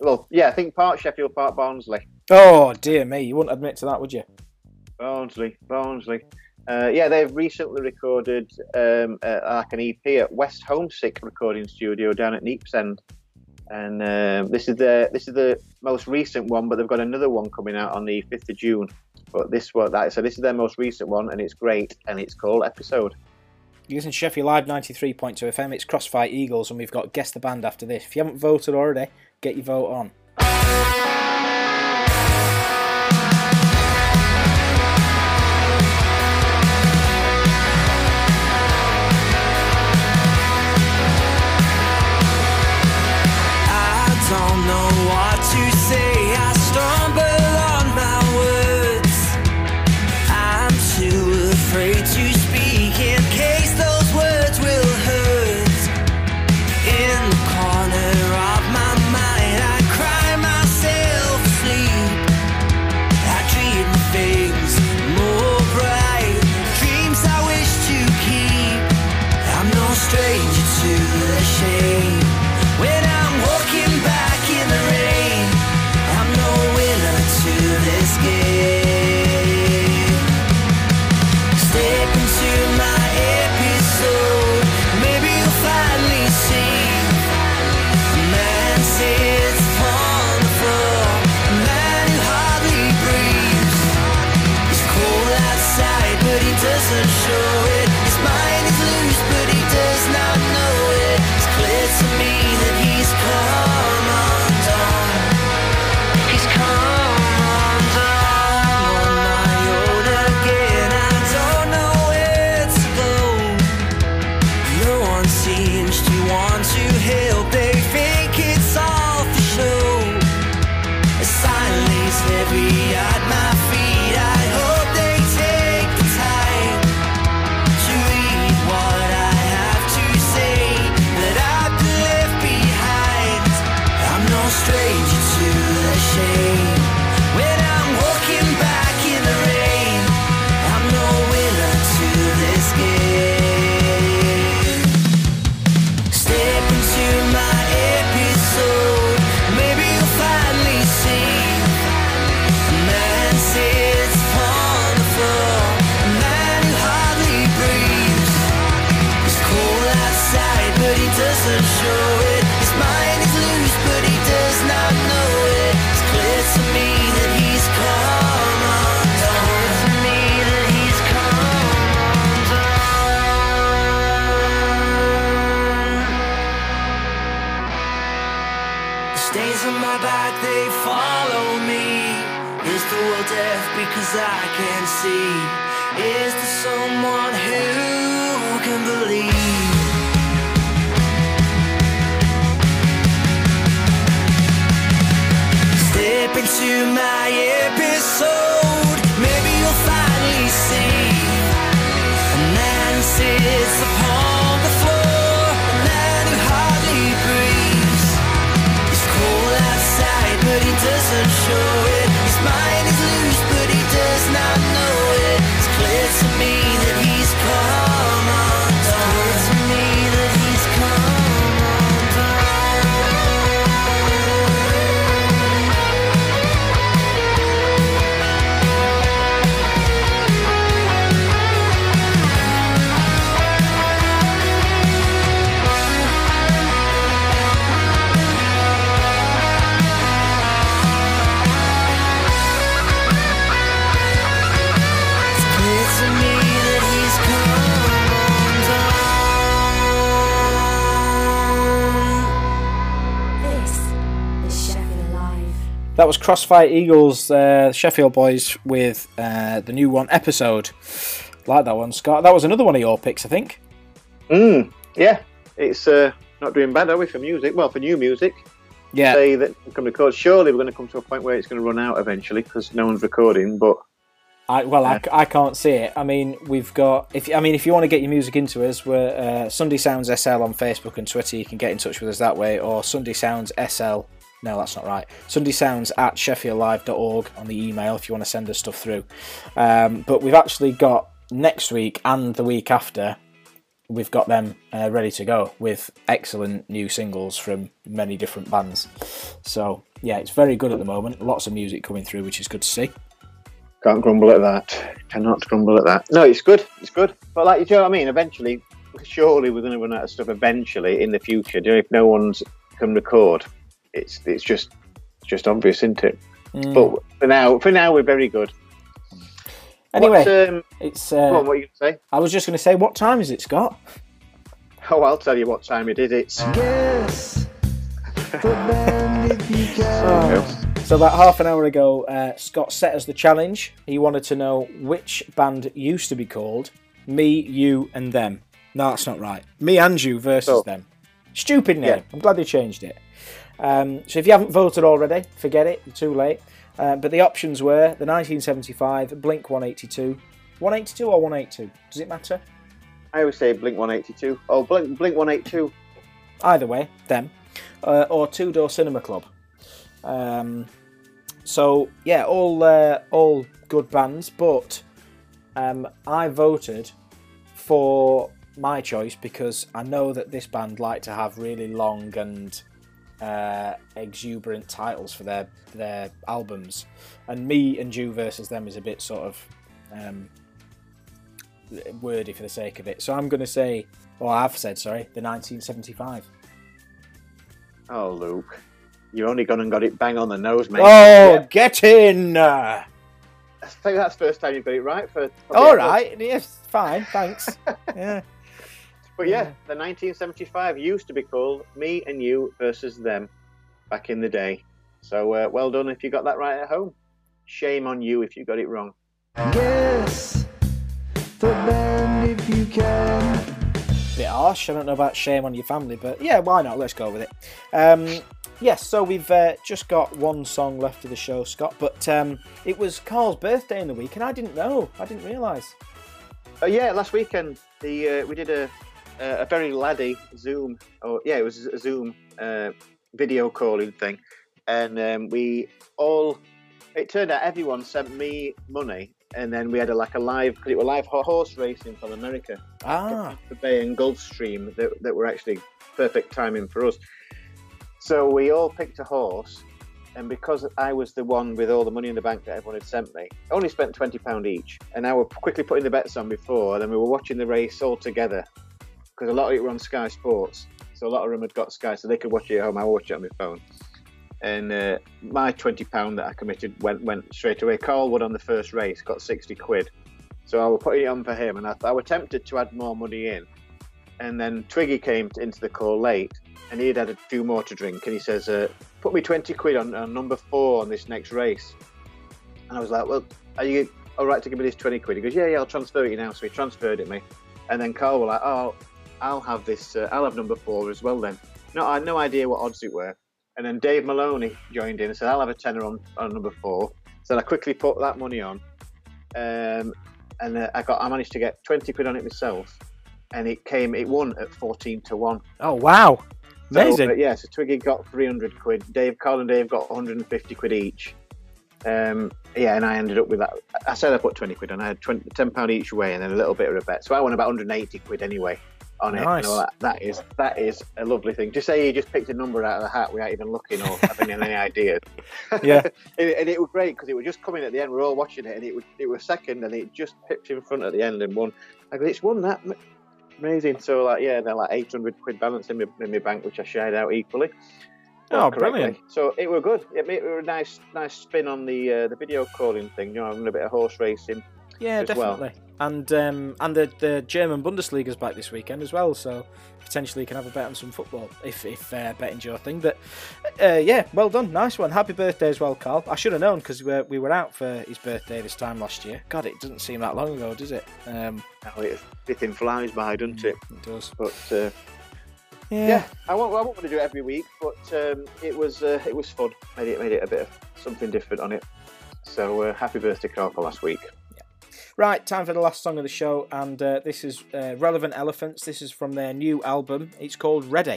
S3: Well, yeah, I think part Sheffield, part Barnsley.
S2: Oh dear me, you wouldn't admit to that, would you?
S3: Barnsley, Barnsley. Uh, yeah, they've recently recorded um, uh, like an EP at West Homesick Recording Studio down at Neepsend, and um this is the this is the most recent one. But they've got another one coming out on the fifth of June. But this one, that so this is their most recent one, and it's great, and it's called Episode.
S2: You listen to Sheffield Live 93.2 FM, it's Crossfire Eagles, and we've got Guess the Band after this. If you haven't voted already, get your vote on.
S6: That
S2: was Crossfire Eagles, uh, Sheffield boys, with uh, the new one episode. Like that one, Scott. That was another one of your picks, I think.
S3: Mm, yeah, it's uh, not doing bad, are we, for music? Well, for new music.
S2: Yeah,
S3: Say that can record. Surely we're going to come to a point where it's going to run out eventually because no one's recording. But
S2: I, well, I, I can't see it. I mean, we've got. If I mean, if you want to get your music into us, we're uh, Sunday Sounds SL on Facebook and Twitter. You can get in touch with us that way, or Sunday Sounds SL. No, that's not right. Sunday Sounds at SheffieldLive.org on the email if you want to send us stuff through. Um, but we've actually got next week and the week after. We've got them uh, ready to go with excellent new singles from many different bands. So yeah, it's very good at the moment. Lots of music coming through, which is good to see.
S3: can't grumble at that. Cannot grumble at that. No, it's good. It's good. But like, you know what I mean? Eventually, surely we're going to run out of stuff eventually in the future. If no one's can record, it's it's just it's just obvious, isn't it?
S2: Mm.
S3: But for now, for now, we're very good.
S2: Anyway,
S3: What's, um,
S2: it's.
S3: go on,
S2: Uh,
S3: what are you going to say?
S2: I was just going to say, what time is it, Scott?
S3: Oh, I'll tell you what time it is. It's
S4: Yes. But then if you can.
S2: So about half an hour ago, uh, Scott set us the challenge. He wanted to know which band used to be called "Me, You, and Them." No, that's not right. Me and You versus
S3: Oh.
S2: Them. Stupid name.
S3: Yeah.
S2: I'm glad they changed it. Um, so if you haven't voted already, forget it. You're too late. Uh, but the options were the 1975, Blink 182, 182 or 182. Does it matter?
S3: I always say Blink 182. Oh, Blink Blink 182.
S2: either way, them, uh, or Two Door Cinema Club. Um, so yeah, all uh, all good bands, but um, I voted for my choice because I know that this band like to have really long and uh, exuberant titles for their their albums, and me and you versus them is a bit sort of um, wordy for the sake of it. So I'm going to say, or I've said, sorry, the 1975.
S3: Oh, Luke, you only gone and got it bang on the nose, mate.
S2: Oh,
S3: Yeah,
S2: get in! Uh,
S3: I think that's the first time you've got it right. For
S2: all right, yes, fine, thanks. yeah.
S3: But yeah, the 1975 used to be called Me and You versus Them back in the day. So uh, well done if you got that right at home. Shame on you if you got it wrong.
S4: Yes, the band if you can.
S2: bit harsh. I don't know about shame on your family, but yeah, why not? Let's go with it. Um, yes, so we've uh, just got one song left of the show, Scott, but um, it was Carl's birthday in the week, and I didn't know. I didn't realise.
S3: Uh, yeah, last weekend the uh, we did a a very laddie Zoom. or yeah, it was a Zoom uh, video calling thing, and um, we all. It turned out everyone sent me money, and then we had a, like a live because it was live horse racing from America.
S2: Ah,
S3: the Bay and Gulfstream that, that were actually perfect timing for us. So we all picked a horse, and because I was the one with all the money in the bank that everyone had sent me, I only spent twenty pound each, and I were quickly putting the bets on before. And then we were watching the race all together because a lot of it were on Sky Sports, so a lot of them had got Sky, so they could watch it at home. I watched it on my phone. And uh, my twenty pound that I committed went went straight away. Carl Wood on the first race got sixty quid, so I was putting it on for him, and I, I was tempted to add more money in. And then Twiggy came to, into the call late, and he had had a few more to drink, and he says, uh, "Put me twenty quid on, on number four on this next race." And I was like, "Well, are you all right to give me this twenty quid?" He goes, "Yeah, yeah, I'll transfer it you now." So he transferred it me, and then Carl was like, "Oh, I'll have this. Uh, I'll have number four as well." Then, no, I had no idea what odds it were. And then Dave Maloney joined in and said, "I'll have a tenner on, on number four. So I quickly put that money on, um, and uh, I got I managed to get twenty quid on it myself, and it came it won at fourteen to one.
S2: oh wow,
S3: So,
S2: amazing.
S3: uh, yeah, so Twiggy got 300 quid. Dave, Carl and Dave got 150 quid each. Um, yeah, and I ended up with that. I said I put 20 quid on. I had 20, 10 pound each way and then a little bit of a bet. So I won about 180 quid anyway on it.
S2: Nice.
S3: That, that is that is a lovely thing. To say you just picked a number out of the hat without even looking or having any idea.
S2: Yeah.
S3: and, and it was great because it was just coming at the end. We're all watching it, and it was it was second, and it just pipped in front at the end and won. I go, it's won that. Amazing. So like, yeah, they're like 800 quid balance in my, in my bank, which I shared out equally.
S2: Oh,
S3: correctly.
S2: brilliant.
S3: So it were good. It made it were a nice, nice spin on the uh, the video calling thing. You know, having a bit of horse racing.
S2: Yeah,
S3: as well.
S2: And um, and the, the German Bundesliga's back this weekend as well, so potentially you can have a bet on some football if if uh, betting's your thing. But uh, yeah, well done, nice one. Happy birthday as well, Carl. I should have known because we were, we were out for his birthday this time last year. God, it doesn't seem that long ago, does it? Um,
S3: Oh, it, everything flies by, doesn't it?
S2: it does.
S3: But uh,
S2: Yeah.
S3: yeah, I won't, I won't want to do it every week, but um, it was uh, it was fun. Made it made it a bit of something different on it. So uh, happy birthday, Carl, for last week.
S2: Right, time for the last song of the show, and uh, this is uh, Relevant Elephants. This is from their new album. It's called Ready.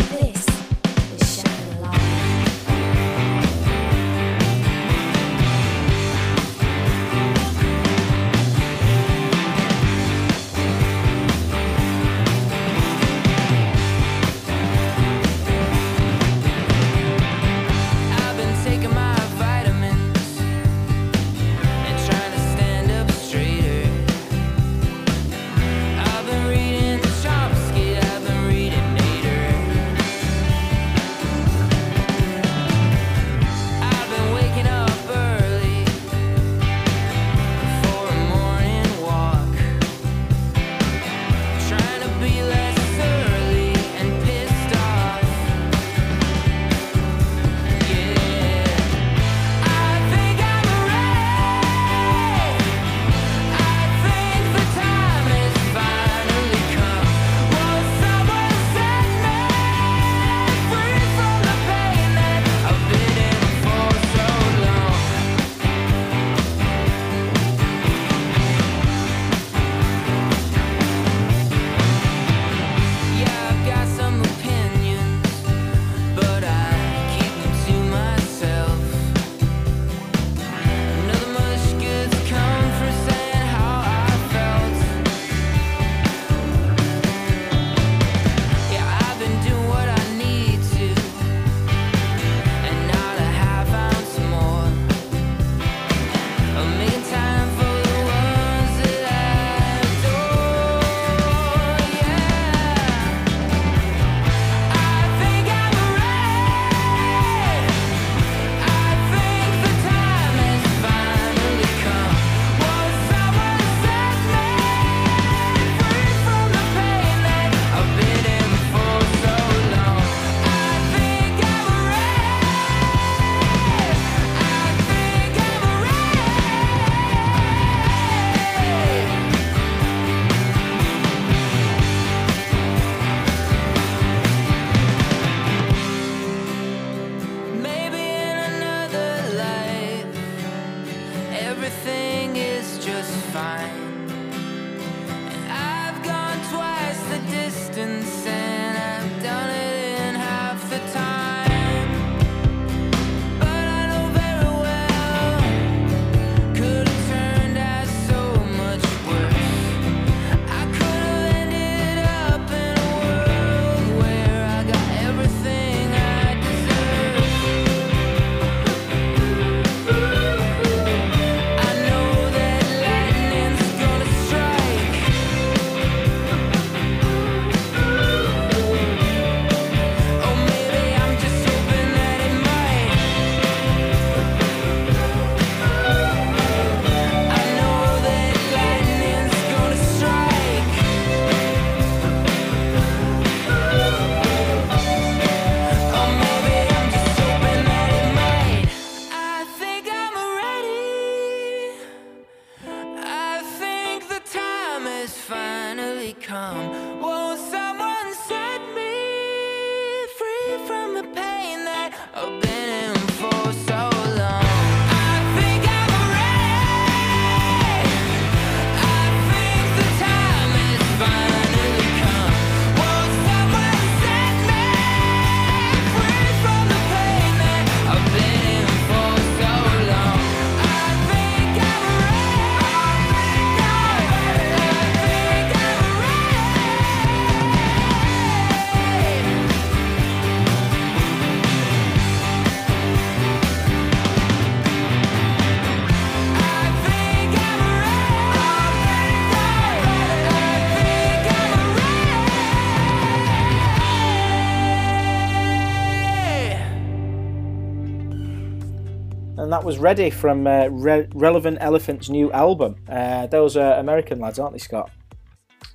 S6: That
S2: was Ready from uh, Re- Relevant Elephant's new album. Uh, those are American lads, aren't they, Scott?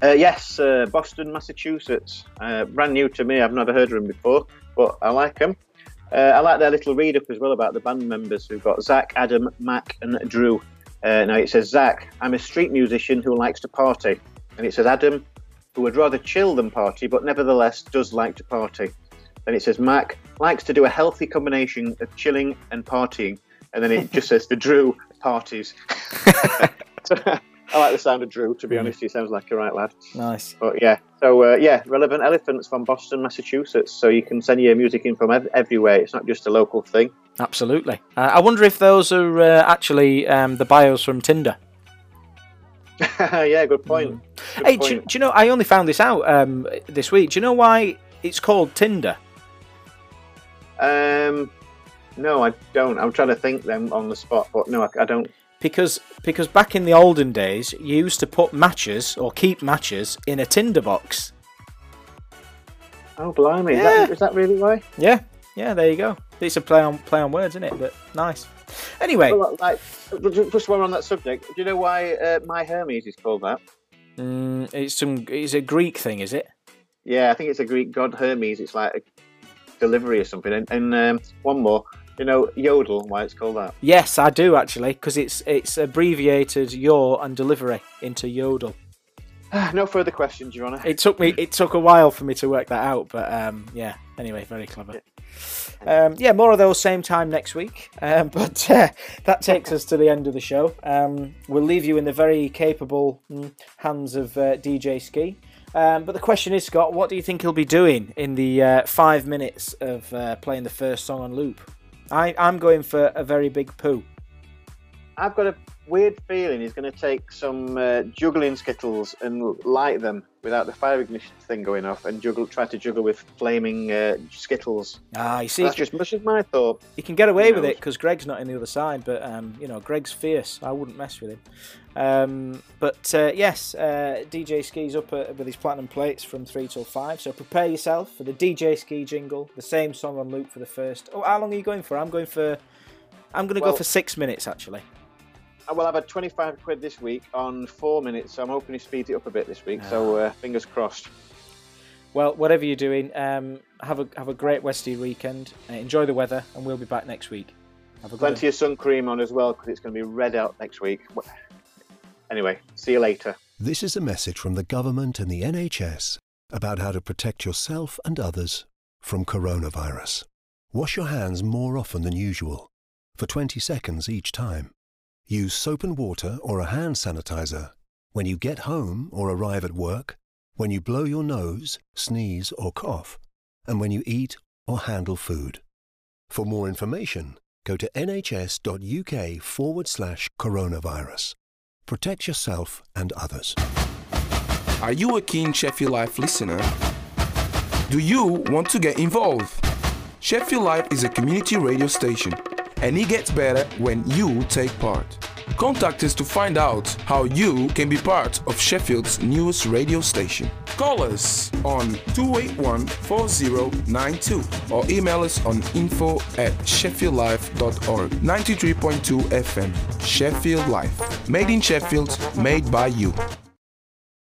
S3: Uh, yes, uh, Boston, Massachusetts. Uh, brand new to me. I've never heard of them before, but I like them. Uh, I like their little read up as well about the band members. We've got Zach, Adam, Mac, and Drew. Now it says Zach, I'm a street musician who likes to party. And it says Adam, who would rather chill than party, but nevertheless does like to party. Then it says Mac likes to do a healthy combination of chilling and partying. And then it just says the Drew parties. I like the sound of Drew, to be honest. He sounds like a right lad.
S2: Nice.
S3: But yeah, so uh, yeah, Relevant Elephants from Boston, Massachusetts. So you can send your music in from ev- everywhere. It's not just a local thing.
S2: Absolutely. Uh, I wonder if those are uh, actually um, the bios from Tinder.
S3: yeah, good point. Good
S2: Hey, do, you- do you know? I only found this out um, this week. Do you know why it's called Tinder?
S3: Um, no, I don't. I'm trying to think them on the spot, but no, I, I don't.
S2: Because because back in the olden days, you used to put matches or keep matches in a Tinder box.
S3: Oh, blimey! Is, that, is that really why?
S2: Yeah, yeah. There you go. It's a play on play on words, isn't it? But nice. Anyway,
S3: Well, like, just while we're on that subject, do you know why uh, My Hermes is called that?
S2: mm, it's some. It's a Greek thing, is it?
S3: Yeah, I think it's a Greek god Hermes. It's like a delivery or something. And, and um, one more, you know, Yodel. Why it's called that?
S2: Yes, I do actually, because it's it's abbreviated your and delivery into yodel.
S3: no further questions, Your Honour.
S2: It took me it took a while for me to work that out, but um, yeah. Anyway, very clever. Um, yeah, more of those same time next week. Um, but uh, that takes us to the end of the show. Um, we'll leave you in the very capable mm, hands of uh, DJ Ski. Um, but the question is, Scott, what do you think he'll be doing in the uh, five minutes of uh, playing the first song on loop? I, I'm going for a very big poo.
S3: I've got a weird feeling he's going to take some uh, juggling skittles and light them without the fire ignition thing going off, and juggle, try to juggle with flaming uh, skittles.
S2: Ah, you see,
S3: That's just much as my thought.
S2: He can get away with it because Greg's not in the other side, but um, you know Greg's fierce. I wouldn't mess with him. Um, but uh, yes, uh, DJ Ski's up uh, with his platinum plates from three till five. So prepare yourself for the DJ Ski jingle, the same song on loop for the first. Oh, how long are you going for? I'm going for. I'm going to go for six minutes actually.
S3: Well, I will have a 25 quid this week on four minutes, so I'm hoping he speeds it up a bit this week. So uh, fingers crossed.
S2: Well, whatever you're doing, um, have a have a great Westy weekend. Uh, enjoy the weather, and we'll be back next week. Have a good
S3: Plenty of sun cream on as well because it's going to be red out next week. Anyway, see you later.
S7: This is a message from the government and the NHS about how to protect yourself and others from coronavirus. Wash your hands more often than usual, for 20 seconds each time. use soap and water or a hand sanitizer. When you get home or arrive at work, when you blow your nose, sneeze, or cough, and when you eat or handle food. For more information, go to nhs.uk forward slash coronavirus. Protect yourself and others.
S1: Are you a keen Sheffield Live listener? Do you want to get involved? Sheffield Live is a community radio station, and it gets better when you take part. Contact us to find out how you can be part of Sheffield's newest radio station. Call us on 281 4092 or email us on info at sheffieldlive.org. 93.2 FM, Sheffield Live. Made in Sheffield, made by you.